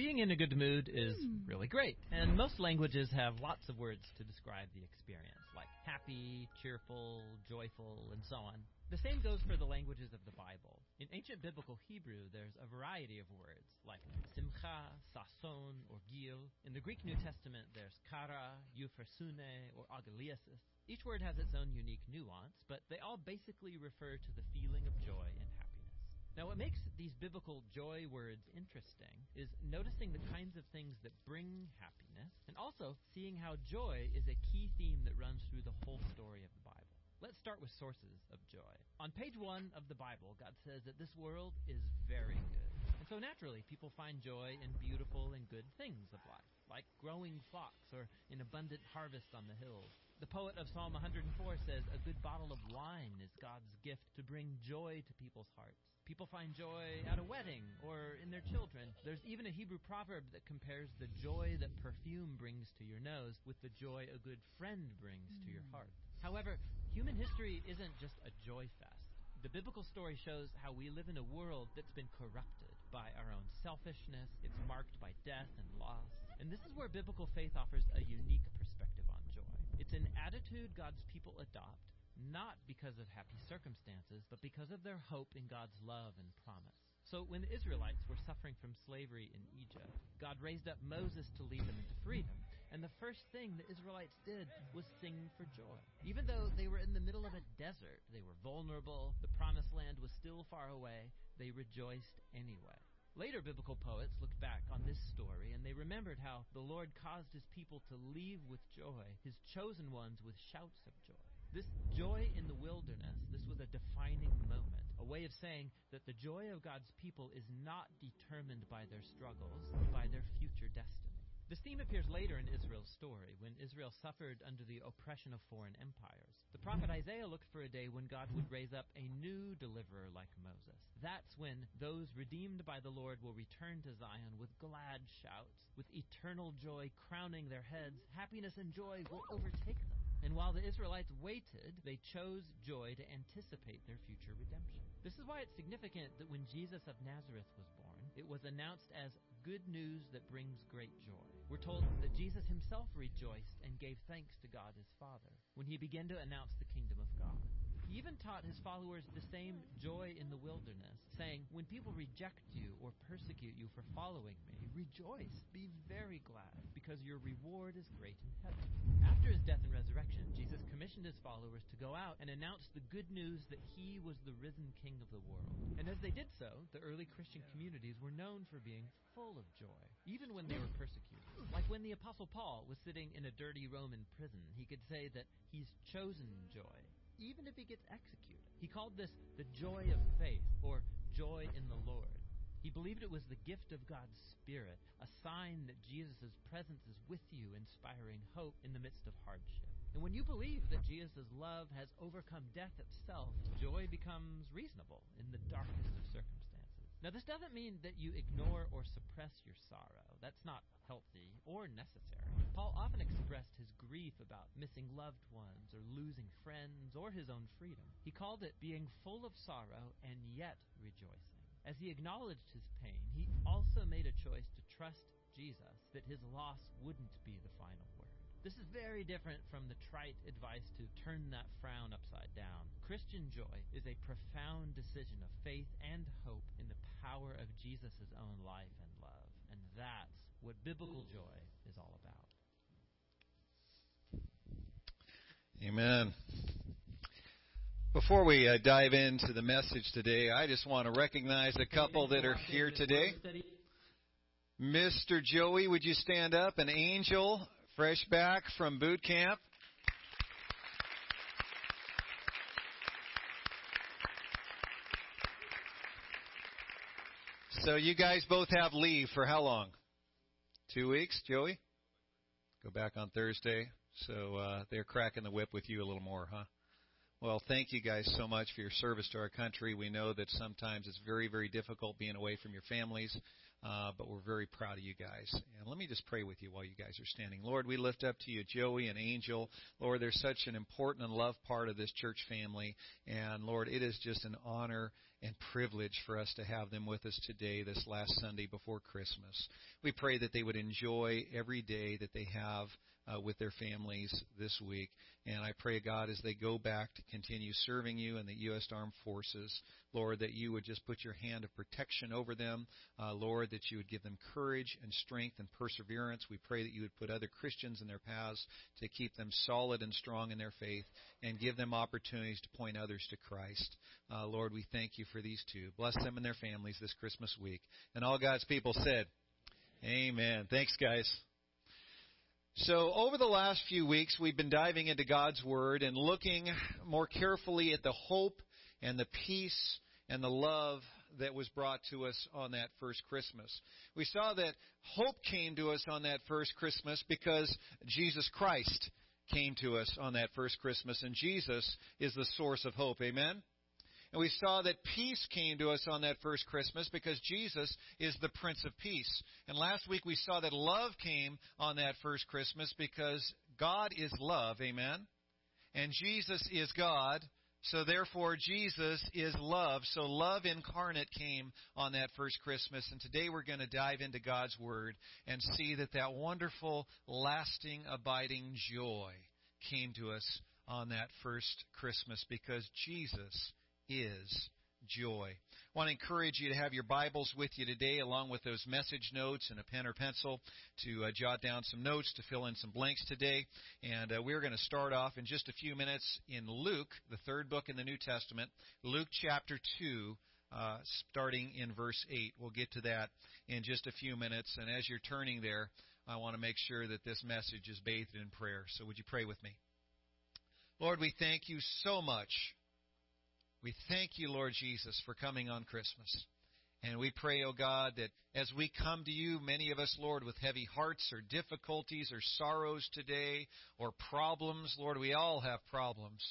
Being in a good mood is hmm. really great, and most languages have lots of words to describe the experience, like happy, cheerful, joyful, and so on. The same goes for the languages of the Bible. In ancient biblical Hebrew, there's a variety of words, like simcha, sason, or gil. In the Greek New Testament, there's chara, euphrosune, or agalliasis. Each word has its own unique nuance, but they all basically refer to the feeling of joy and. Now, what makes these biblical joy words interesting is noticing the kinds of things that bring happiness, and also seeing how joy is a key theme that runs through the whole story of the Bible. Let's start with sources of joy. On page one of the Bible, God says that this world is very good. And so naturally, people find joy in beautiful and good things of life, like growing flocks or an abundant harvest on the hills. The poet of Psalm 104 says, A good bottle of wine is God's gift to bring joy to people's hearts. People find joy at a wedding or in their children. There's even a Hebrew proverb that compares the joy that perfume brings to your nose with the joy a good friend brings to your hmm. heart. However, human history isn't just a joy fest. The biblical story shows how we live in a world that's been corrupted by our own selfishness. It's marked by death and loss. And this is where biblical faith offers a unique perspective on joy. It's an attitude God's people adopt, not because of happy circumstances, but because of their hope in God's love and promise. So when the Israelites were suffering from slavery in Egypt, God raised up Moses to lead them into freedom. And the first thing the Israelites did was sing for joy. Even though they were in the middle of a desert, they were vulnerable, the promised land was still far away, they rejoiced anyway. Later biblical poets looked back on this story and they remembered how the Lord caused his people to leave with joy, his chosen ones with shouts of joy. This joy in the wilderness, this was a defining moment, a way of saying that the joy of God's people is not determined by their struggles, but by their future destiny. This theme appears later in Israel's story, when Israel suffered under the oppression of foreign empires. The prophet Isaiah looked for a day when God would raise up a new deliverer like Moses. That's when those redeemed by the Lord will return to Zion with glad shouts, with eternal joy crowning their heads. Happiness and joy will overtake them. And while the Israelites waited, they chose joy to anticipate their future redemption. This is why it's significant that when Jesus of Nazareth was born, it was announced as good news that brings great joy. We're told that Jesus himself rejoiced and gave thanks to God his Father when he began to announce the kingdom of God. He even taught his followers the same joy in the wilderness, saying, When people reject you or persecute you for following me, rejoice, be very glad, because your reward is great in heaven. After his death and resurrection, Jesus commissioned his followers to go out and announce the good news that he was the risen king of the world. And as they did so, the early Christian communities were known for being full of joy, even when they were persecuted. Like when the Apostle Paul was sitting in a dirty Roman prison, he could say that he's chosen joy even if he gets executed. He called this the joy of faith, or joy in the Lord. He believed it was the gift of God's Spirit, a sign that Jesus' presence is with you, inspiring hope in the midst of hardship. And when you believe that Jesus' love has overcome death itself, joy becomes reasonable in the darkest of circumstances. Now, this doesn't mean that you ignore or suppress your sorrow. That's not healthy or necessary. Paul often expressed his grief about missing loved ones or losing friends or his own freedom. He called it being full of sorrow and yet rejoicing. As he acknowledged his pain, he also made a choice to trust Jesus that his loss wouldn't be the final. This is very different from the trite advice to turn that frown upside down. Christian joy is a profound decision of faith and hope in the power of Jesus' own life and love. And that's what biblical joy is all about. Amen. Before we uh, dive into the message today, I just want to recognize a couple that are here today. Mr. Joey, would you stand up? An angel fresh back from boot camp. So you guys both have leave for how long? Two weeks, Joey? Go back on Thursday. So uh, they're cracking the whip with you a little more, huh? Well, thank you guys so much for your service to our country. We know that sometimes it's very, very difficult being away from your families. Uh, but we're very proud of you guys. And let me just pray with you while you guys are standing. Lord, we lift up to you Joey and Angel. Lord, they're such an important and loved part of this church family. And Lord, it is just an honor and privilege for us to have them with us today, this last Sunday before Christmas. We pray that they would enjoy every day that they have uh, with their families this week. And I pray, God, as they go back to continue serving you in the U.S. Armed Forces, Lord, that you would just put your hand of protection over them. Uh, Lord, that you would give them courage and strength and perseverance. We pray that you would put other Christians in their paths to keep them solid and strong in their faith and give them opportunities to point others to Christ. Uh, Lord, we thank you for these two. Bless them and their families this Christmas week. And all God's people said, Amen. Thanks, guys. So, over the last few weeks, we've been diving into God's Word and looking more carefully at the hope and the peace and the love that was brought to us on that first Christmas. We saw that hope came to us on that first Christmas because Jesus Christ came to us on that first Christmas, and Jesus is the source of hope. Amen? And we saw that peace came to us on that first Christmas because Jesus is the Prince of Peace. And last week we saw that love came on that first Christmas because God is love. Amen? And Jesus is God. So therefore, Jesus is love. So love incarnate came on that first Christmas. And today we're going to dive into God's Word and see that that wonderful, lasting, abiding joy came to us on that first Christmas because Jesus is joy. I want to encourage you to have your Bibles with you today, along with those message notes and a pen or pencil to uh, jot down some notes to fill in some blanks today. And uh, we're going to start off in just a few minutes in Luke, the third book in the New Testament, Luke chapter 2. Uh, starting in verse 8. We'll get to that in just a few minutes. And as you're turning there, I want to make sure that this message is bathed in prayer. So would you pray with me? Lord, we thank you so much we thank you, Lord Jesus, for coming on Christmas. And we pray, O oh God, that as we come to you, many of us, Lord, with heavy hearts or difficulties or sorrows today or problems, Lord, we all have problems.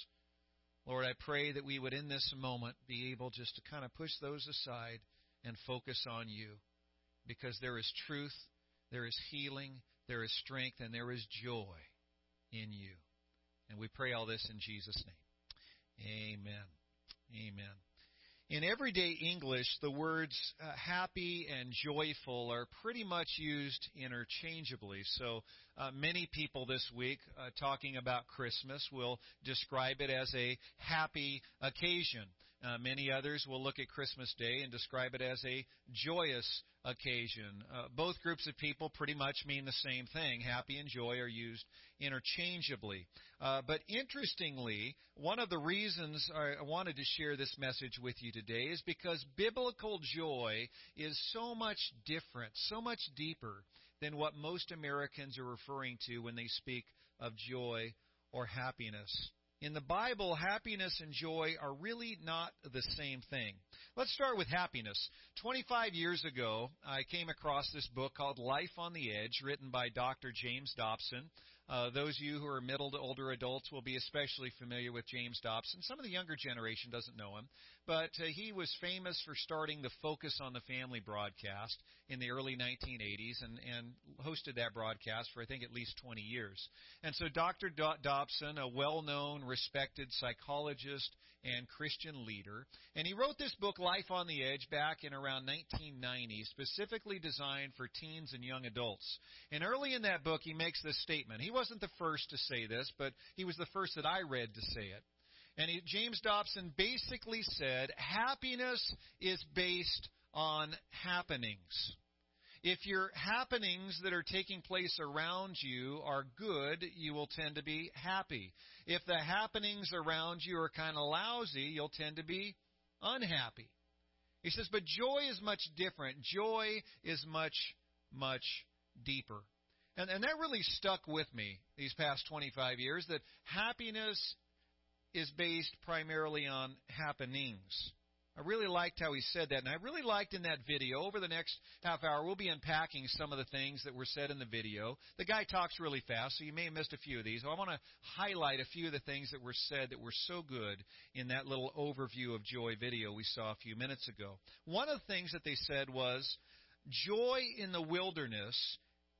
Lord, I pray that we would in this moment be able just to kind of push those aside and focus on you. Because there is truth, there is healing, there is strength, and there is joy in you. And we pray all this in Jesus' name. Amen. Amen. In everyday English, the words uh, happy and joyful are pretty much used interchangeably. So uh, many people this week uh, talking about Christmas will describe it as a happy occasion. Uh, many others will look at Christmas Day and describe it as a joyous occasion. Uh, both groups of people pretty much mean the same thing. Happy and joy are used interchangeably. Uh, but interestingly, one of the reasons I wanted to share this message with you today is because biblical joy is so much different, so much deeper than what most Americans are referring to when they speak of joy or happiness. In the Bible, happiness and joy are really not the same thing. Let's start with happiness. 25 years ago, I came across this book called Life on the Edge, written by Dr. James Dobson. Uh, those of you who are middle to older adults will be especially familiar with James Dobson. Some of the younger generation doesn't know him, but uh, he was famous for starting the Focus on the Family broadcast in the early 1980s and, and hosted that broadcast for I think at least 20 years. And so Dr. Dobson, a well-known, respected psychologist and Christian leader, and he wrote this book Life on the Edge back in around 1990, specifically designed for teens and young adults. And early in that book, he makes this statement. He wasn't the first to say this, but he was the first that I read to say it. And he, James Dobson basically said happiness is based on happenings. If your happenings that are taking place around you are good, you will tend to be happy. If the happenings around you are kind of lousy, you'll tend to be unhappy. He says, but joy is much different. Joy is much, much deeper. And, and that really stuck with me these past 25 years that happiness is based primarily on happenings. I really liked how he said that, and I really liked in that video. Over the next half hour, we'll be unpacking some of the things that were said in the video. The guy talks really fast, so you may have missed a few of these. I want to highlight a few of the things that were said that were so good in that little overview of joy video we saw a few minutes ago. One of the things that they said was, Joy in the wilderness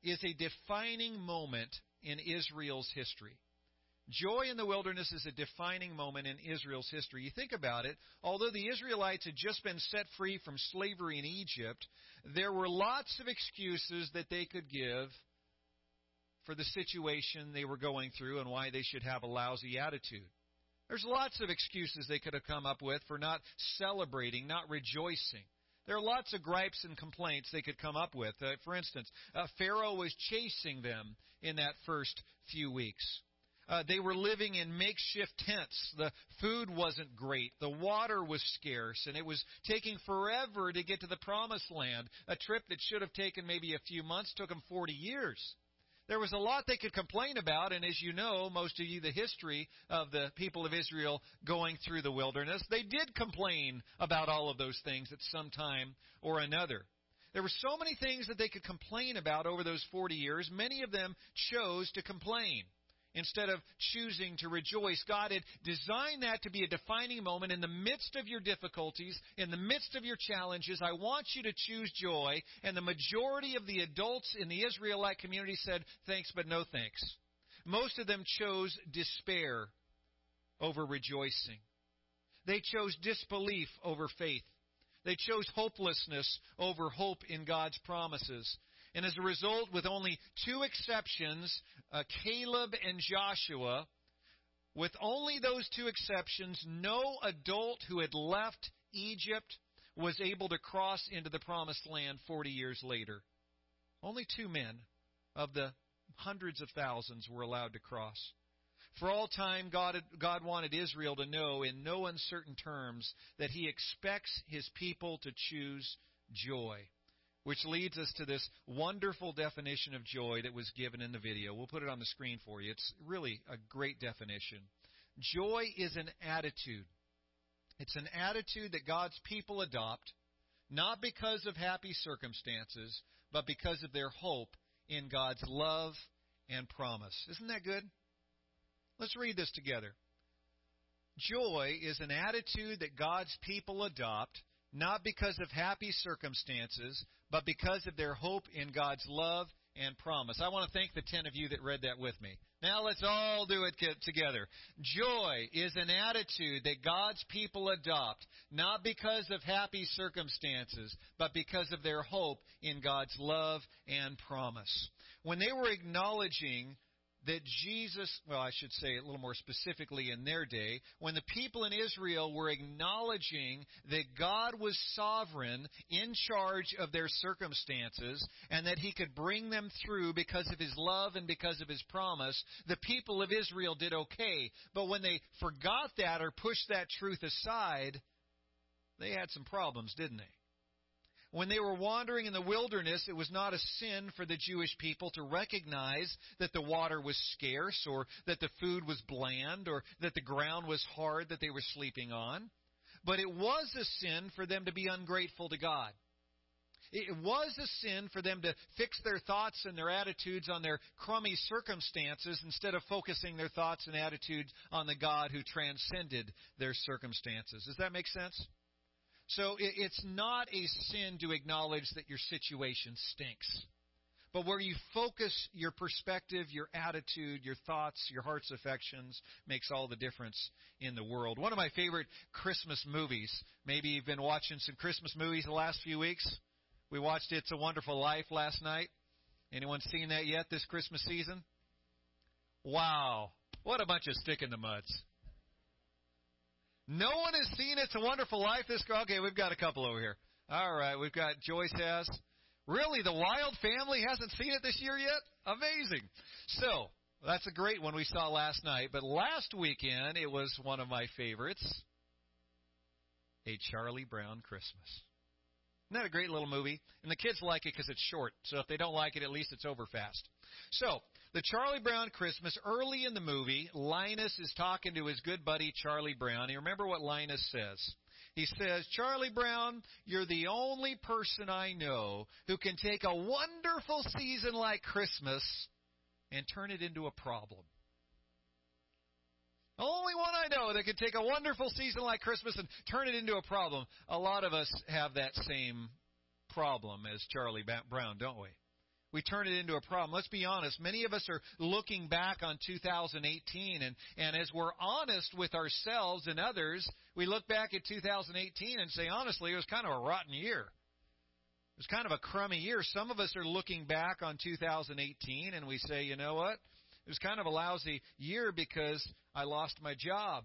is a defining moment in Israel's history. Joy in the wilderness is a defining moment in Israel's history. You think about it, although the Israelites had just been set free from slavery in Egypt, there were lots of excuses that they could give for the situation they were going through and why they should have a lousy attitude. There's lots of excuses they could have come up with for not celebrating, not rejoicing. There are lots of gripes and complaints they could come up with. Uh, for instance, uh, Pharaoh was chasing them in that first few weeks. Uh, they were living in makeshift tents. The food wasn't great. The water was scarce, and it was taking forever to get to the promised land. A trip that should have taken maybe a few months took them 40 years. There was a lot they could complain about, and as you know, most of you, the history of the people of Israel going through the wilderness, they did complain about all of those things at some time or another. There were so many things that they could complain about over those 40 years. Many of them chose to complain instead of choosing to rejoice. God had designed that to be a defining moment in the midst of your difficulties, in the midst of your challenges. I want you to choose joy. And the majority of the adults in the Israelite community said, thanks, but no thanks. Most of them chose despair over rejoicing. They chose disbelief over faith. They chose hopelessness over hope in God's promises. And as a result, with only two exceptions, uh, Caleb and Joshua, with only those two exceptions, no adult who had left Egypt was able to cross into the promised land 40 years later. Only two men of the hundreds of thousands were allowed to cross. For all time, God, God wanted Israel to know in no uncertain terms that He expects His people to choose joy. Which leads us to this wonderful definition of joy that was given in the video. We'll put it on the screen for you. It's really a great definition. Joy is an attitude. It's an attitude that God's people adopt, not because of happy circumstances, but because of their hope in God's love and promise. Isn't that good? Let's read this together. Joy is an attitude that God's people adopt, not because of happy circumstances, but because of their hope in God's love and promise. I want to thank the 10 of you that read that with me. Now let's all do it together. Joy is an attitude that God's people adopt, not because of happy circumstances, but because of their hope in God's love and promise. When they were acknowledging that Jesus, well, I should say a little more specifically in their day, when the people in Israel were acknowledging that God was sovereign in charge of their circumstances and that He could bring them through because of His love and because of His promise, the people of Israel did okay. But when they forgot that or pushed that truth aside, they had some problems, didn't they? When they were wandering in the wilderness, it was not a sin for the Jewish people to recognize that the water was scarce or that the food was bland or that the ground was hard that they were sleeping on. But it was a sin for them to be ungrateful to God. It was a sin for them to fix their thoughts and their attitudes on their crummy circumstances instead of focusing their thoughts and attitudes on the God who transcended their circumstances. Does that make sense? So it's not a sin to acknowledge that your situation stinks. But where you focus your perspective, your attitude, your thoughts, your heart's affections makes all the difference in the world. One of my favorite Christmas movies, maybe you've been watching some Christmas movies the last few weeks. We watched It's a Wonderful Life last night. Anyone seen that yet this Christmas season? Wow. What a bunch of stick in the muds. No one has seen It's a Wonderful Life. This okay, we've got a couple over here. All right, we've got Joyce has. Really, the Wild family hasn't seen it this year yet? Amazing. So that's a great one we saw last night. But last weekend, it was one of my favorites. A Charlie Brown Christmas. Isn't that a great little movie? And the kids like it because it's short. So if they don't like it, at least it's over fast. So the Charlie Brown Christmas, early in the movie, Linus is talking to his good buddy Charlie Brown. You remember what Linus says? He says, Charlie Brown, you're the only person I know who can take a wonderful season like Christmas and turn it into a problem. Only one I know that can take a wonderful season like Christmas and turn it into a problem. A lot of us have that same problem, as Charlie Brown, don't we? We turn it into a problem. Let's be honest. Many of us are looking back on 2018, and, and as we're honest with ourselves and others, we look back at 2018 and say, honestly, it was kind of a rotten year. It was kind of a crummy year. Some of us are looking back on 2018 and we say, you know what? It was kind of a lousy year because I lost my job.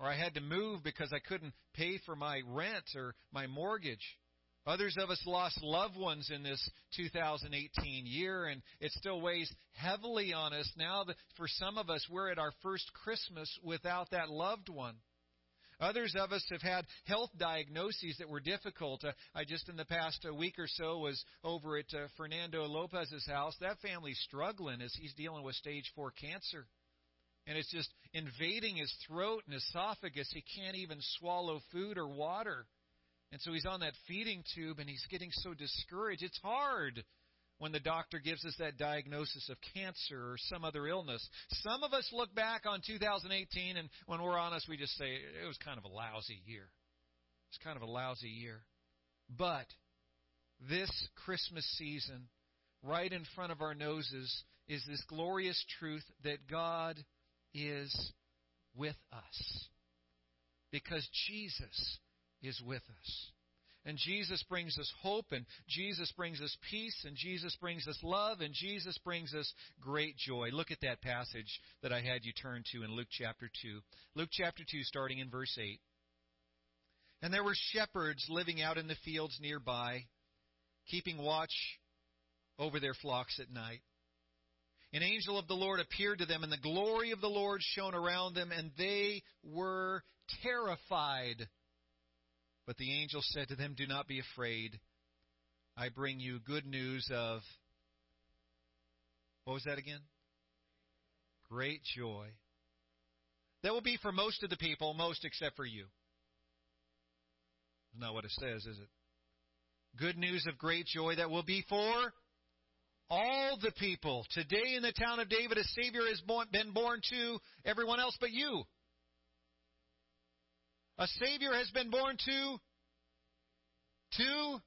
Or I had to move because I couldn't pay for my rent or my mortgage. Others of us lost loved ones in this 2018 year, and it still weighs heavily on us now that for some of us, we're at our first Christmas without that loved one. Others of us have had health diagnoses that were difficult. Uh, I just in the past uh, week or so was over at uh, Fernando Lopez's house. That family's struggling as he's dealing with stage four cancer. And it's just invading his throat and esophagus. He can't even swallow food or water. And so he's on that feeding tube and he's getting so discouraged. It's hard when the doctor gives us that diagnosis of cancer or some other illness. Some of us look back on 2018 and when we're honest, we just say it was kind of a lousy year. It's kind of a lousy year. But this Christmas season, right in front of our noses, is this glorious truth that God is with us. Because Jesus is with us. And Jesus brings us hope, and Jesus brings us peace, and Jesus brings us love, and Jesus brings us great joy. Look at that passage that I had you turn to in Luke chapter 2. Luke chapter 2, starting in verse 8. And there were shepherds living out in the fields nearby, keeping watch over their flocks at night. An angel of the Lord appeared to them, and the glory of the Lord shone around them, and they were terrified. But the angel said to them, Do not be afraid. I bring you good news of. What was that again? Great joy. That will be for most of the people, most except for you. Not what it says, is it? Good news of great joy that will be for all the people. Today in the town of David, a Savior has been born to everyone else but you. A Savior has been born to, to,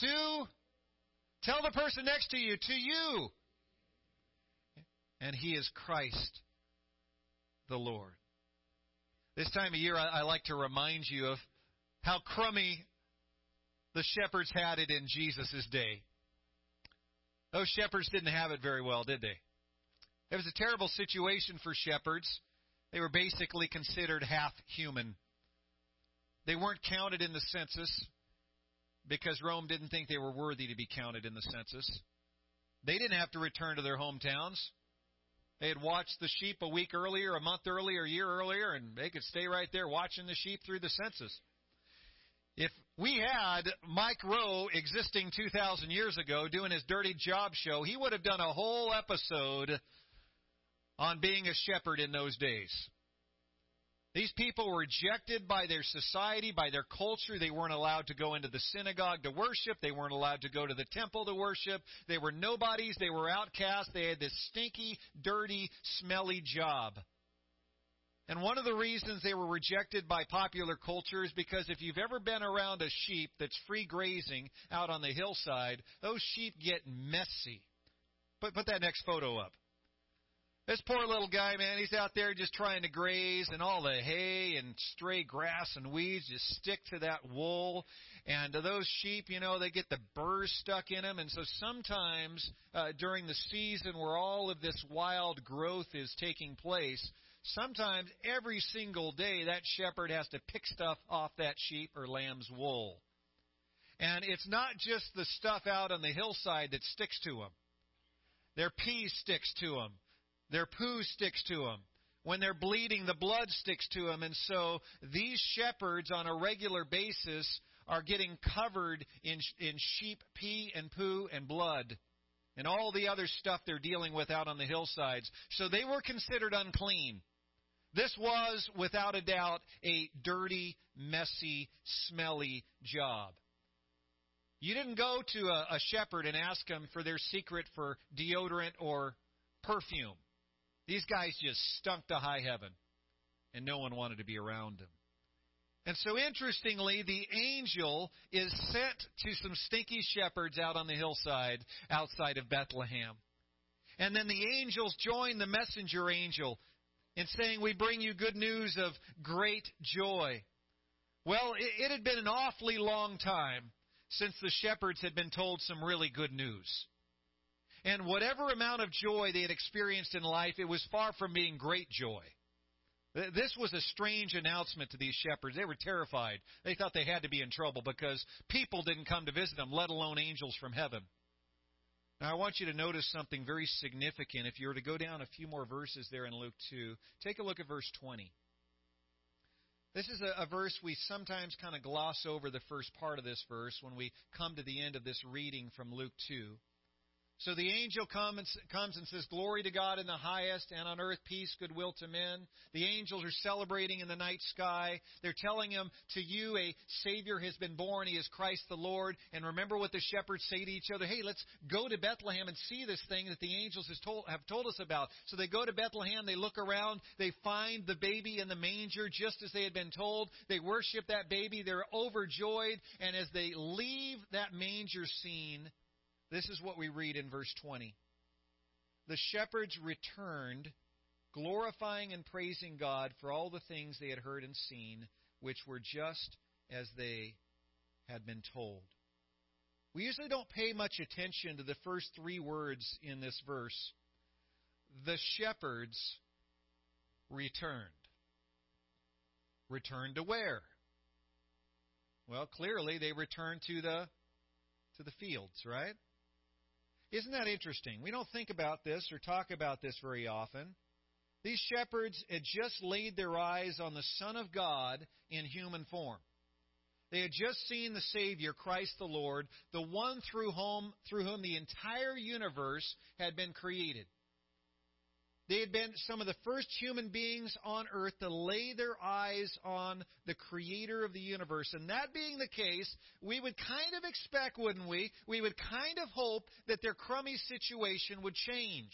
to, tell the person next to you, to you. And He is Christ the Lord. This time of year, I, I like to remind you of how crummy the shepherds had it in Jesus' day. Those shepherds didn't have it very well, did they? It was a terrible situation for shepherds. They were basically considered half human. They weren't counted in the census because Rome didn't think they were worthy to be counted in the census. They didn't have to return to their hometowns. They had watched the sheep a week earlier, a month earlier, a year earlier, and they could stay right there watching the sheep through the census. If we had Mike Rowe existing 2,000 years ago doing his dirty job show, he would have done a whole episode on being a shepherd in those days. These people were rejected by their society, by their culture. They weren't allowed to go into the synagogue to worship. They weren't allowed to go to the temple to worship. They were nobodies. They were outcasts. They had this stinky, dirty, smelly job. And one of the reasons they were rejected by popular culture is because if you've ever been around a sheep that's free grazing out on the hillside, those sheep get messy. Put, put that next photo up. This poor little guy, man, he's out there just trying to graze, and all the hay and stray grass and weeds just stick to that wool. And those sheep, you know, they get the burrs stuck in them. And so sometimes uh, during the season where all of this wild growth is taking place, sometimes every single day that shepherd has to pick stuff off that sheep or lamb's wool. And it's not just the stuff out on the hillside that sticks to them. Their pee sticks to them. Their poo sticks to them. When they're bleeding, the blood sticks to them. And so these shepherds on a regular basis are getting covered in, in sheep pee and poo and blood and all the other stuff they're dealing with out on the hillsides. So they were considered unclean. This was, without a doubt, a dirty, messy, smelly job. You didn't go to a, a shepherd and ask them for their secret for deodorant or perfume. These guys just stunk to high heaven, and no one wanted to be around them. And so, interestingly, the angel is sent to some stinky shepherds out on the hillside outside of Bethlehem. And then the angels join the messenger angel in saying, We bring you good news of great joy. Well, it, it had been an awfully long time since the shepherds had been told some really good news. And whatever amount of joy they had experienced in life, it was far from being great joy. This was a strange announcement to these shepherds. They were terrified. They thought they had to be in trouble because people didn't come to visit them, let alone angels from heaven. Now, I want you to notice something very significant. If you were to go down a few more verses there in Luke 2, take a look at verse 20. This is a, a verse we sometimes kind of gloss over the first part of this verse when we come to the end of this reading from Luke 2. So the angel comes and says, Glory to God in the highest, and on earth peace, goodwill to men. The angels are celebrating in the night sky. They're telling him, To you a Savior has been born. He is Christ the Lord. And remember what the shepherds say to each other Hey, let's go to Bethlehem and see this thing that the angels told, have told us about. So they go to Bethlehem. They look around. They find the baby in the manger just as they had been told. They worship that baby. They're overjoyed. And as they leave that manger scene, this is what we read in verse 20. The shepherds returned, glorifying and praising God for all the things they had heard and seen, which were just as they had been told. We usually don't pay much attention to the first three words in this verse. The shepherds returned. Returned to where? Well, clearly they returned to the to the fields, right? Isn't that interesting? We don't think about this or talk about this very often. These shepherds had just laid their eyes on the Son of God in human form. They had just seen the Savior, Christ the Lord, the one through whom, through whom the entire universe had been created. They had been some of the first human beings on earth to lay their eyes on the creator of the universe. And that being the case, we would kind of expect, wouldn't we? We would kind of hope that their crummy situation would change.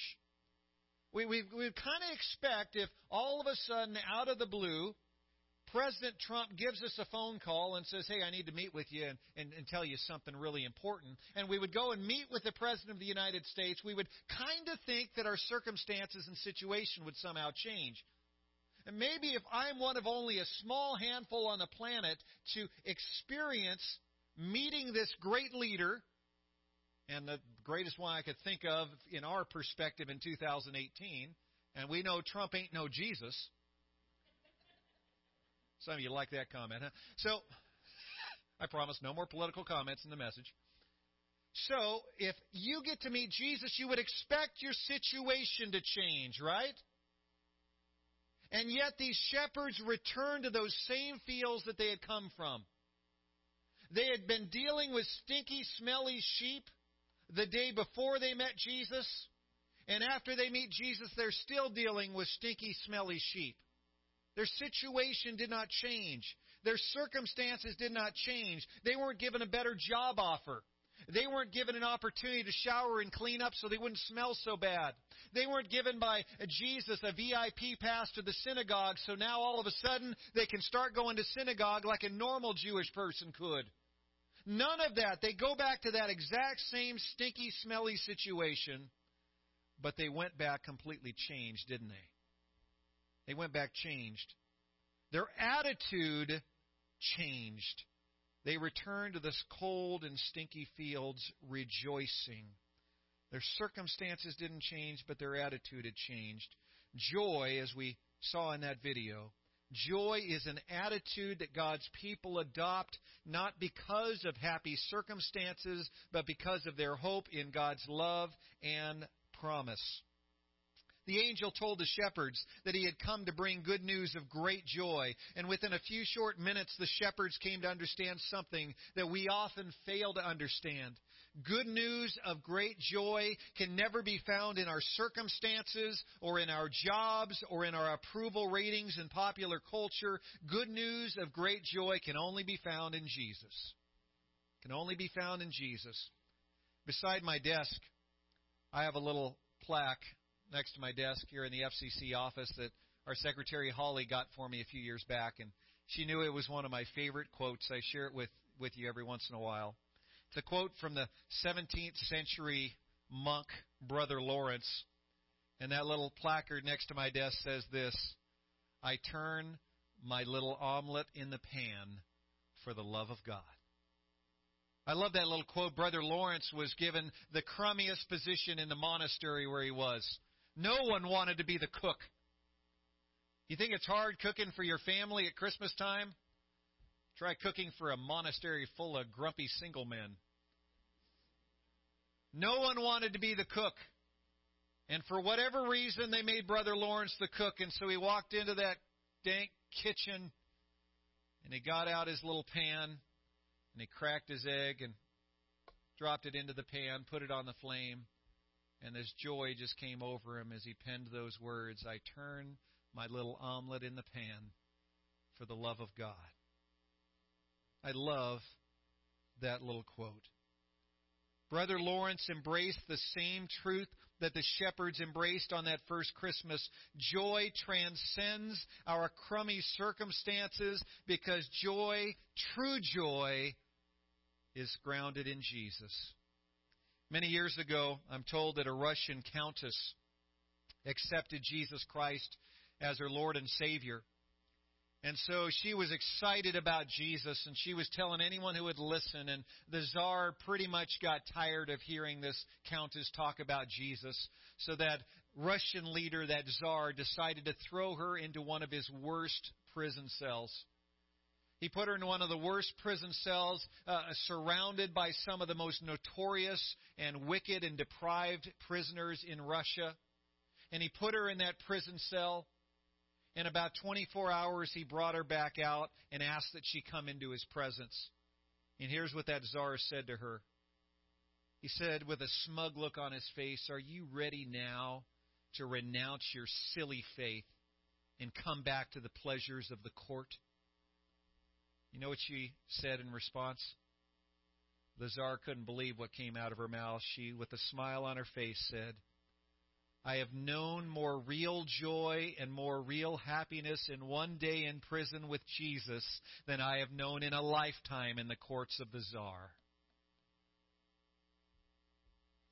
We, we, we would kind of expect if all of a sudden, out of the blue, President Trump gives us a phone call and says, Hey, I need to meet with you and, and, and, tell you something really important. And we would go and meet with the President of the United States. We would kind of think that our circumstances and situation would somehow change. And maybe if I'm one of only a small handful on the planet to experience meeting this great leader, and the greatest one I could think of in our perspective in 2018, and we know Trump ain't no Jesus. Some of you like that comment, huh? So, I promise no more political comments in the message. So, if you get to meet Jesus, you would expect your situation to change, right? And yet, these shepherds return to those same fields that they had come from. They had been dealing with stinky, smelly sheep the day before they met Jesus. And after they meet Jesus, they're still dealing with stinky, smelly sheep. Their situation did not change. Their circumstances did not change. They weren't given a better job offer. They weren't given an opportunity to shower and clean up so they wouldn't smell so bad. They weren't given by Jesus a VIP pass to the synagogue so now all of a sudden they can start going to synagogue like a normal Jewish person could. None of that. They go back to that exact same stinky, smelly situation, but they went back completely changed, didn't they? They went back changed. Their attitude changed. They returned to this cold and stinky fields rejoicing. Their circumstances didn't change, but their attitude had changed. Joy, as we saw in that video, joy is an attitude that God's people adopt not because of happy circumstances, but because of their hope in God's love and promise. The angel told the shepherds that he had come to bring good news of great joy. And within a few short minutes, the shepherds came to understand something that we often fail to understand. Good news of great joy can never be found in our circumstances or in our jobs or in our approval ratings in popular culture. Good news of great joy can only be found in Jesus. Can only be found in Jesus. Beside my desk, I have a little plaque next to my desk here in the FCC office that our secretary Holly got for me a few years back, and She knew it was one of my favorite quotes. I share it with, with you every once in a while. It's a quote from the 17th century monk, Brother Lawrence. And that little placard next to my desk says this I turn my little omelet in the pan for the love of God. I love that little quote. Brother Lawrence was given the crummiest position in the monastery where he was. No one wanted to be the cook. You think it's hard cooking for your family at Christmas time? Try cooking for a monastery full of grumpy single men. No one wanted to be the cook. And for whatever reason, they made Brother Lawrence the cook. And so he walked into that dank kitchen and he got out his little pan and he cracked his egg and dropped it into the pan, put it on the flame. And this joy just came over him as he penned those words I turn my little omelet in the pan for the love of God. I love that little quote. Brother Lawrence embraced the same truth that the shepherds embraced on that first Christmas. Joy transcends our crummy circumstances because joy, true joy, is grounded in Jesus. Many years ago, I'm told that a Russian countess accepted Jesus Christ as her Lord and Savior. And so she was excited about Jesus, and she was telling anyone who would listen. And the czar pretty much got tired of hearing this countess talk about Jesus. So that Russian leader, that czar, decided to throw her into one of his worst prison cells. He put her in one of the worst prison cells, uh, surrounded by some of the most notorious and wicked and deprived prisoners in Russia. And he put her in that prison cell. In about 24 hours, he brought her back out and asked that she come into his presence. And here's what that czar said to her. He said, with a smug look on his face, Are you ready now to renounce your silly faith and come back to the pleasures of the court? You know what she said in response? The czar couldn't believe what came out of her mouth. She, with a smile on her face, said, I have known more real joy and more real happiness in one day in prison with Jesus than I have known in a lifetime in the courts of the czar.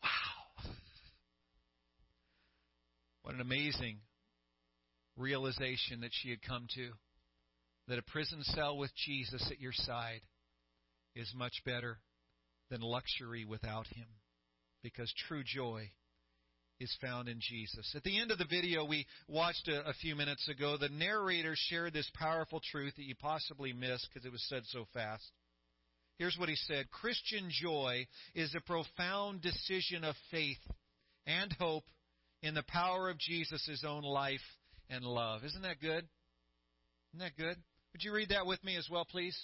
Wow. What an amazing realization that she had come to. That a prison cell with Jesus at your side is much better than luxury without Him. Because true joy is found in Jesus. At the end of the video we watched a, a few minutes ago, the narrator shared this powerful truth that you possibly missed because it was said so fast. Here's what he said Christian joy is a profound decision of faith and hope in the power of Jesus' own life and love. Isn't that good? Isn't that good? Would you read that with me as well, please?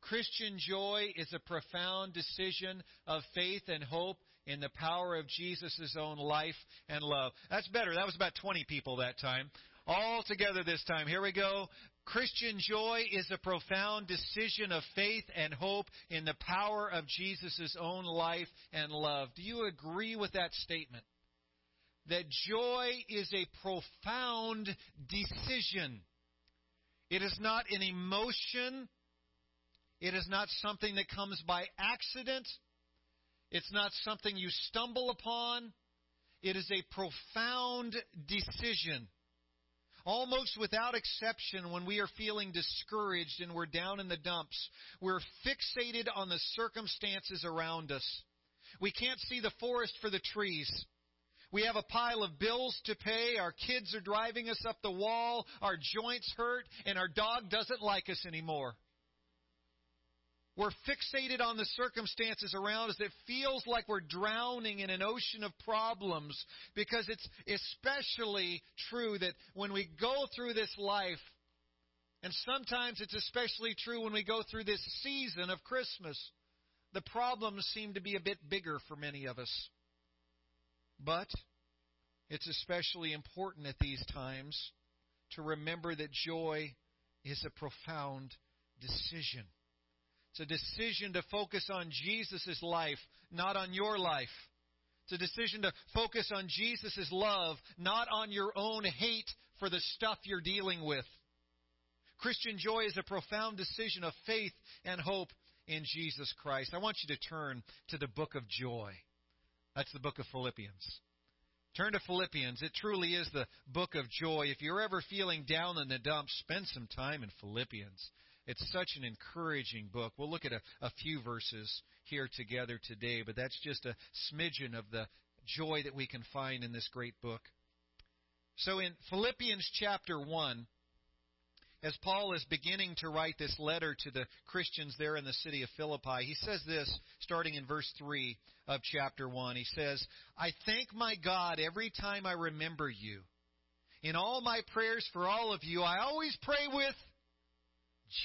Christian joy is a profound decision of faith and hope in the power of Jesus' own life and love. That's better. That was about 20 people that time. All together this time. Here we go. Christian joy is a profound decision of faith and hope in the power of Jesus' own life and love. Do you agree with that statement? That joy is a profound decision. It is not an emotion. It is not something that comes by accident. It's not something you stumble upon. It is a profound decision. Almost without exception, when we are feeling discouraged and we're down in the dumps, we're fixated on the circumstances around us. We can't see the forest for the trees. We have a pile of bills to pay. Our kids are driving us up the wall. Our joints hurt, and our dog doesn't like us anymore. We're fixated on the circumstances around us. It feels like we're drowning in an ocean of problems because it's especially true that when we go through this life, and sometimes it's especially true when we go through this season of Christmas, the problems seem to be a bit bigger for many of us. But it's especially important at these times to remember that joy is a profound decision. It's a decision to focus on Jesus' life, not on your life. It's a decision to focus on Jesus' love, not on your own hate for the stuff you're dealing with. Christian joy is a profound decision of faith and hope in Jesus Christ. I want you to turn to the book of joy. That's the book of Philippians. Turn to Philippians. It truly is the book of joy. If you're ever feeling down in the dumps, spend some time in Philippians. It's such an encouraging book. We'll look at a, a few verses here together today, but that's just a smidgen of the joy that we can find in this great book. So in Philippians chapter 1, as Paul is beginning to write this letter to the Christians there in the city of Philippi, he says this, starting in verse 3 of chapter 1. He says, I thank my God every time I remember you. In all my prayers for all of you, I always pray with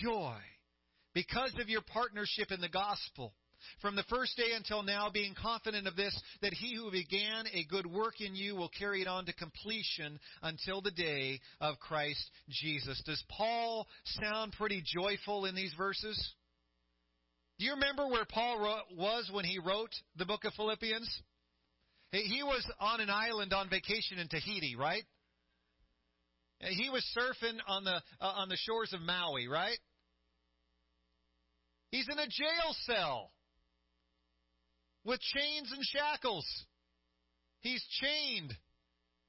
joy because of your partnership in the gospel from the first day until now, being confident of this, that he who began a good work in you will carry it on to completion until the day of Christ Jesus. Does Paul sound pretty joyful in these verses? Do you remember where Paul was when he wrote the book of Philippians? He was on an island on vacation in Tahiti, right? He was surfing on the uh, on the shores of Maui, right? He's in a jail cell with chains and shackles. He's chained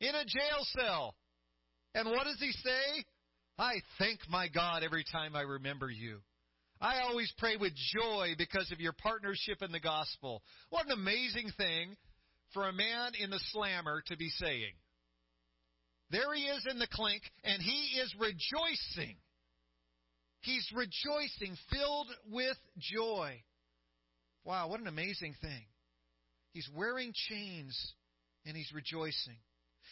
in a jail cell. And what does he say? I thank my God every time I remember you. I always pray with joy because of your partnership in the gospel. What an amazing thing for a man in the slammer to be saying. There he is in the clink, and he is rejoicing. He's rejoicing, filled with joy. Wow, what an amazing thing. He's wearing chains and he's rejoicing.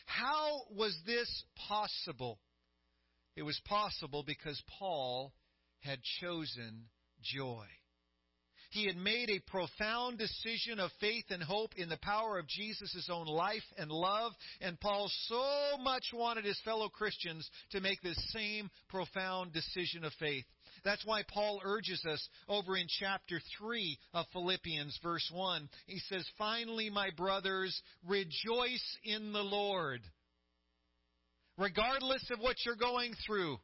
How was this possible? It was possible because Paul had chosen joy. He had made a profound decision of faith and hope in the power of Jesus' own life and love, and Paul so much wanted his fellow Christians to make this same profound decision of faith. That's why Paul urges us over in chapter 3 of Philippians, verse 1. He says, Finally, my brothers, rejoice in the Lord. Regardless of what you're going through,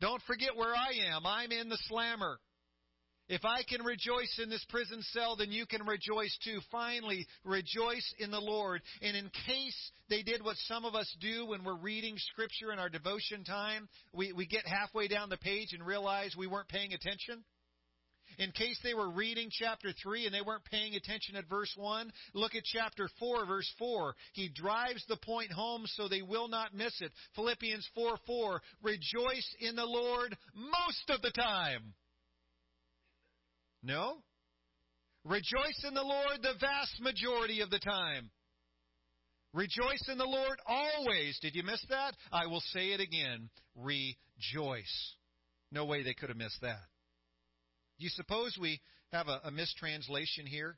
don't forget where I am. I'm in the slammer. If I can rejoice in this prison cell, then you can rejoice too. Finally, rejoice in the Lord. And in case they did what some of us do when we're reading Scripture in our devotion time, we, we get halfway down the page and realize we weren't paying attention. In case they were reading chapter 3 and they weren't paying attention at verse 1, look at chapter 4, verse 4. He drives the point home so they will not miss it. Philippians 4 4. Rejoice in the Lord most of the time. No? Rejoice in the Lord the vast majority of the time. Rejoice in the Lord always. Did you miss that? I will say it again. Rejoice. No way they could have missed that. Do you suppose we have a, a mistranslation here?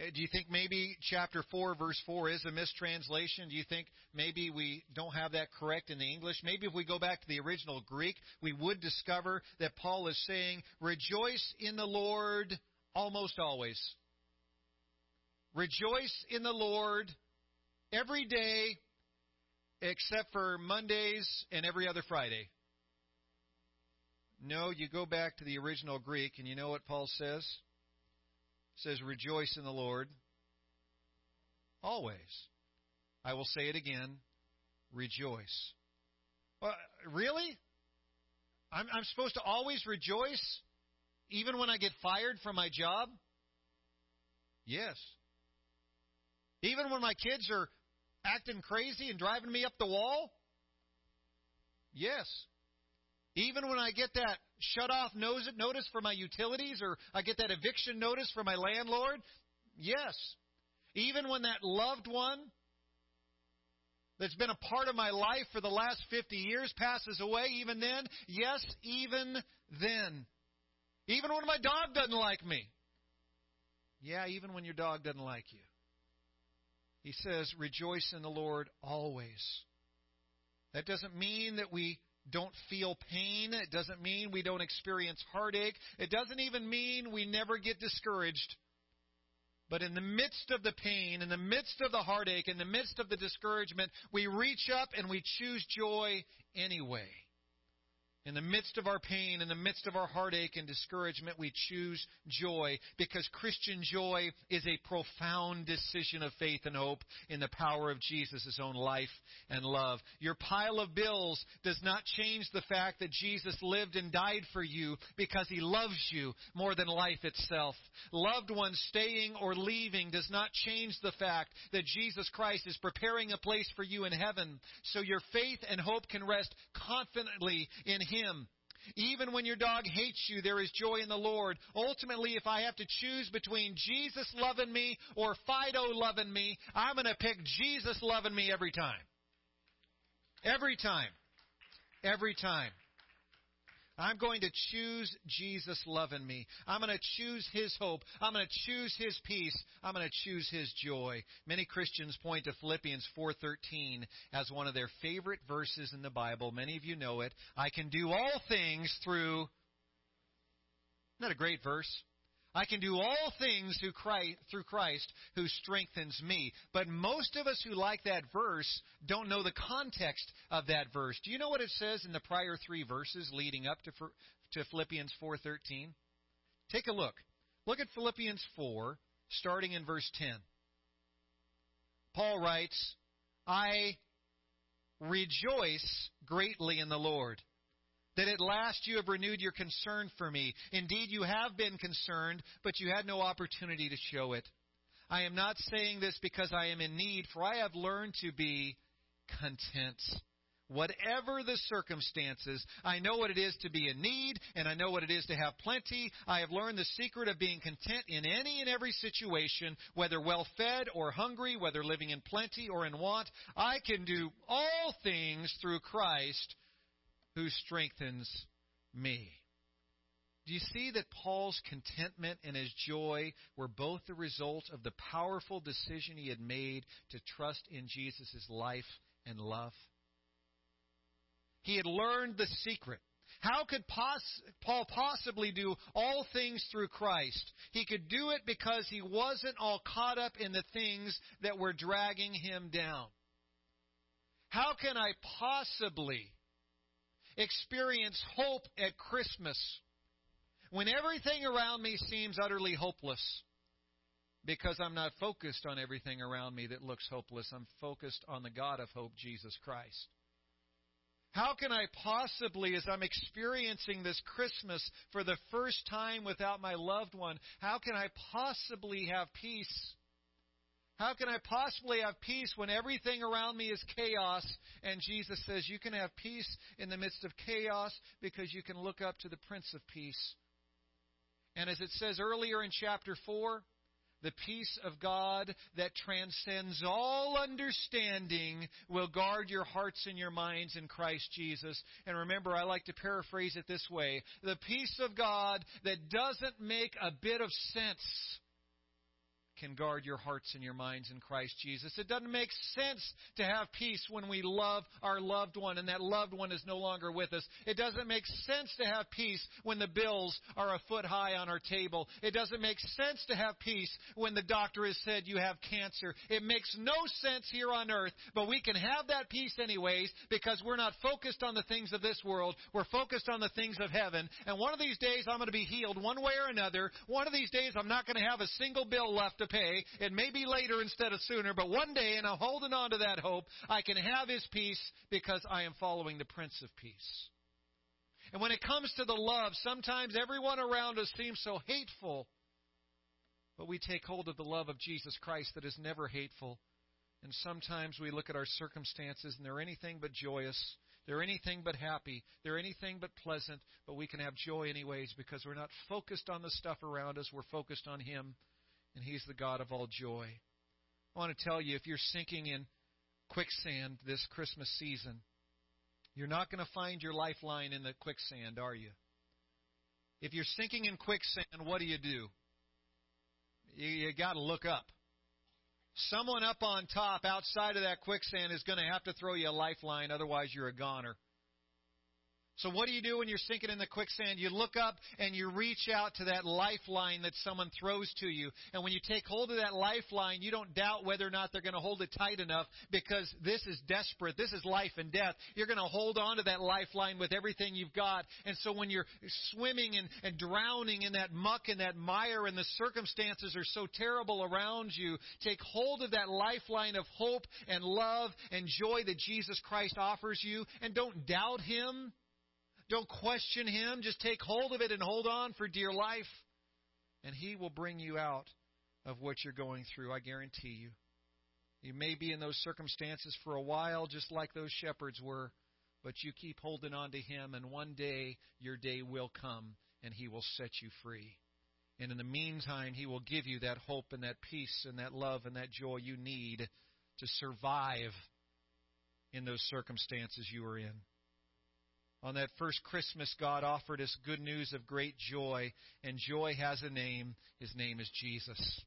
Uh, do you think maybe chapter 4, verse 4 is a mistranslation? Do you think maybe we don't have that correct in the English? Maybe if we go back to the original Greek, we would discover that Paul is saying, Rejoice in the Lord almost always. Rejoice in the Lord every day except for Mondays and every other Friday. No, you go back to the original Greek, and you know what Paul says? Says, Rejoice in the Lord always. I will say it again rejoice. Well, really? I'm, I'm supposed to always rejoice, even when I get fired from my job? Yes. Even when my kids are acting crazy and driving me up the wall? Yes. Even when I get that shut off notice for my utilities or I get that eviction notice from my landlord? Yes. Even when that loved one that's been a part of my life for the last 50 years passes away, even then? Yes, even then. Even when my dog doesn't like me. Yeah, even when your dog doesn't like you. He says, Rejoice in the Lord always. That doesn't mean that we don't feel pain. It doesn't mean we don't experience heartache. It doesn't even mean we never get discouraged. But in the midst of the pain, in the midst of the heartache, in the midst of the discouragement, we reach up and we choose joy anyway. In the midst of our pain, in the midst of our heartache and discouragement, we choose joy because Christian joy is a profound decision of faith and hope in the power of Jesus' own life and love. Your pile of bills does not change the fact that Jesus lived and died for you because he loves you more than life itself. Loved ones staying or leaving does not change the fact that Jesus Christ is preparing a place for you in heaven so your faith and hope can rest confidently in him. Even when your dog hates you, there is joy in the Lord. Ultimately, if I have to choose between Jesus loving me or Fido loving me, I'm going to pick Jesus loving me every time. Every time. Every time. I'm going to choose Jesus loving me. I'm going to choose His hope. I'm going to choose His peace. I'm going to choose His joy. Many Christians point to Philippians 4:13 as one of their favorite verses in the Bible. Many of you know it. I can do all things through. Isn't that a great verse? I can do all things through Christ, through Christ who strengthens me. But most of us who like that verse don't know the context of that verse. Do you know what it says in the prior three verses leading up to, to Philippians 4:13? Take a look. Look at Philippians 4, starting in verse 10. Paul writes, I rejoice greatly in the Lord that at last you have renewed your concern for me. Indeed, you have been concerned, but you had no opportunity to show it. I am not saying this because I am in need, for I have learned to be content. Whatever the circumstances, I know what it is to be in need, and I know what it is to have plenty. I have learned the secret of being content in any and every situation, whether well fed or hungry, whether living in plenty or in want. I can do all things through Christ who strengthens me. Do you see that Paul's contentment and his joy were both the result of the powerful decision he had made to trust in Jesus' life and love? He had learned the secret. How could Paul possibly do all things through Christ? He could do it because he wasn't all caught up in the things that were dragging him down. How can I possibly experience hope at Christmas when everything around me seems utterly hopeless because I'm not focused on everything around me that looks hopeless. I'm focused on the God of hope, Jesus Christ. How can I possibly, as I'm experiencing this Christmas for the first time without my loved one, how can I possibly have peace how can I possibly have peace when everything around me is chaos? And Jesus says, You can have peace in the midst of chaos because you can look up to the Prince of Peace. And as it says earlier in chapter 4, the peace of God that transcends all understanding will guard your hearts and your minds in Christ Jesus. And remember, I like to paraphrase it this way the peace of God that doesn't make a bit of sense can guard your hearts and your minds in Christ Jesus. It doesn't make sense to have peace when we love our loved one and that loved one is no longer with us. It doesn't make sense to have peace when the bills are a foot high on our table. It doesn't make sense to have peace when the doctor has said you have cancer. It makes no sense here on earth, but we can have that peace anyways because we're not focused on the things of this world. We're focused on the things of heaven. And one of these days I'm going to be healed one way or another. One of these days I'm not going to have a single bill left to pay. It may be later instead of sooner, but one day, and I'm holding on to that hope, I can have His peace because I am following the Prince of Peace. And when it comes to the love, sometimes everyone around us seems so hateful. But we take hold of the love of Jesus Christ that is never hateful. And sometimes we look at our circumstances and they're anything but joyous. They're anything but happy. They're anything but pleasant. But we can have joy anyways because we're not focused on the stuff around us. We're focused on Him and He's the God of all joy. I want to tell you if you're sinking in quicksand this Christmas season, you're not going to find your lifeline in the quicksand, are you? If you're sinking in quicksand, what do you do? You, you got to look up. Someone up on top, outside of that quicksand, is going to have to throw you a lifeline, otherwise, you're a goner. So what do you do when you're sinking in the quicksand? You look up and you reach out to that lifeline that someone throws to you. And when you take hold of that lifeline, you don't doubt whether or not they're going to hold it tight enough because this is desperate. This is life and death. You're going to hold on to that lifeline with everything you've got. And so when you're swimming and, and drowning in that muck and that mire and the circumstances are so terrible around you, take hold of that lifeline of hope and love and joy that Jesus Christ offers you and don't doubt Him. Don't question Him. Just take hold of it and hold on for dear life. And He will bring you out of what you're going through, I guarantee you. You may be in those circumstances for a while, just like those shepherds were, but you keep holding on to Him, and one day your day will come, and He will set you free. And in the meantime, He will give you that hope and that peace and that love and that joy you need to survive in those circumstances you are in. On that first Christmas, God offered us good news of great joy, and joy has a name. His name is Jesus.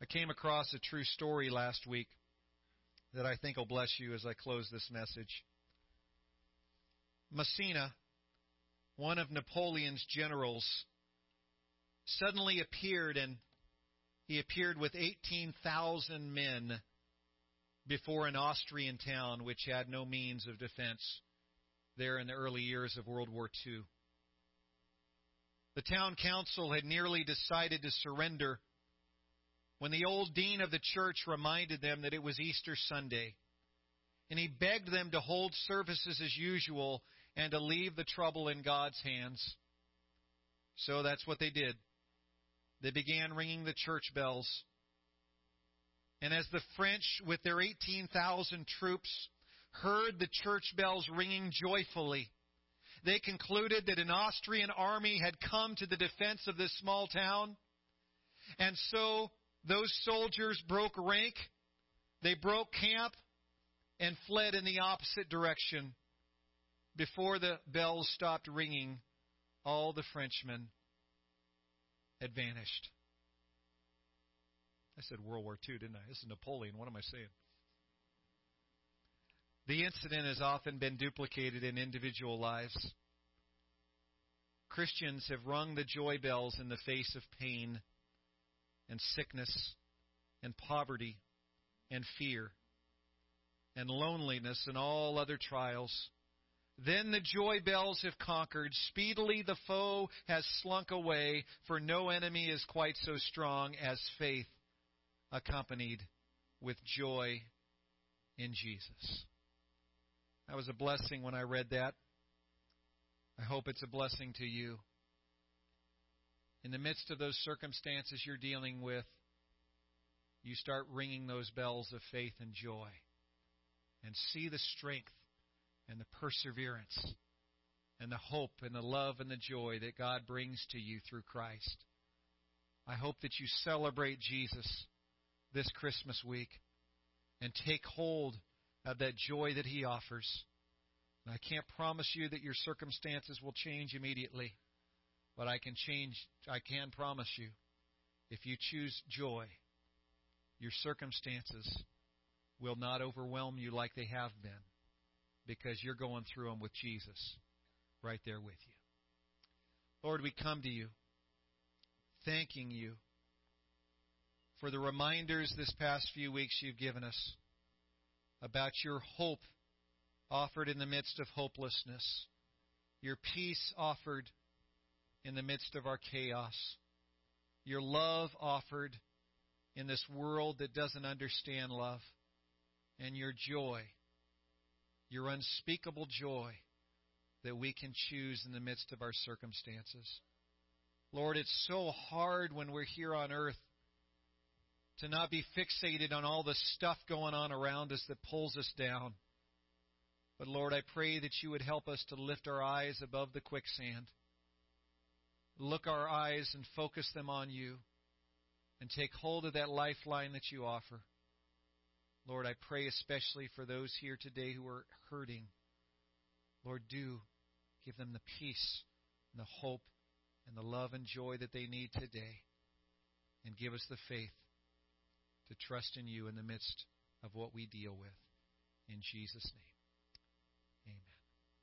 I came across a true story last week that I think will bless you as I close this message. Massena, one of Napoleon's generals, suddenly appeared, and he appeared with 18,000 men before an Austrian town which had no means of defense there in the early years of World War II. The town council had nearly decided to surrender when the old dean of the church reminded them that it was Easter Sunday. And he begged them to hold services as usual and to leave the trouble in God's hands. So that's what they did. They began ringing the church bells. And as the French, with their 18,000 troops, heard the church bells ringing joyfully. They concluded that an Austrian army had come to the defense of this small town. And so those soldiers broke rank, they broke camp, and fled in the opposite direction. Before the bells stopped ringing, all the Frenchmen had vanished. I said World War II, didn't I? This is Napoleon. What am I saying? The incident has often been duplicated in individual lives. Christians have rung the joy bells in the face of pain and sickness and poverty and fear and loneliness and all other trials. Then the joy bells have conquered. Speedily the foe has slunk away, for no enemy is quite so strong as faith accompanied with joy in Jesus. That was a blessing when I read that. I hope it's a blessing to you. In the midst of those circumstances you're dealing with, you start ringing those bells of faith and joy and see the strength and the perseverance and the hope and the love and the joy that God brings to you through Christ. I hope that you celebrate Jesus this Christmas week and take hold of that joy that He offers. And I can't promise you that your circumstances will change immediately, but I can change. I can promise you, if you choose joy, your circumstances will not overwhelm you like they have been, because you're going through them with Jesus right there with you. Lord, we come to you, thanking you for the reminders this past few weeks you've given us about your hope offered in the midst of hopelessness, your peace offered in the midst of our chaos, your love offered in this world that doesn't understand love, and your joy, your unspeakable joy that we can choose in the midst of our circumstances. Lord, it's so hard when we're here on earth to not be fixated on all the stuff going on around us that pulls us down. But Lord, I pray that you would help us to lift our eyes above the quicksand. Look our eyes and focus them on you and take hold of that lifeline that you offer. Lord, I pray especially for those here today who are hurting. Lord, do give them the peace and the hope and the love and joy that they need today. And give us the faith to trust in you in the midst of what we deal with. In Jesus' name.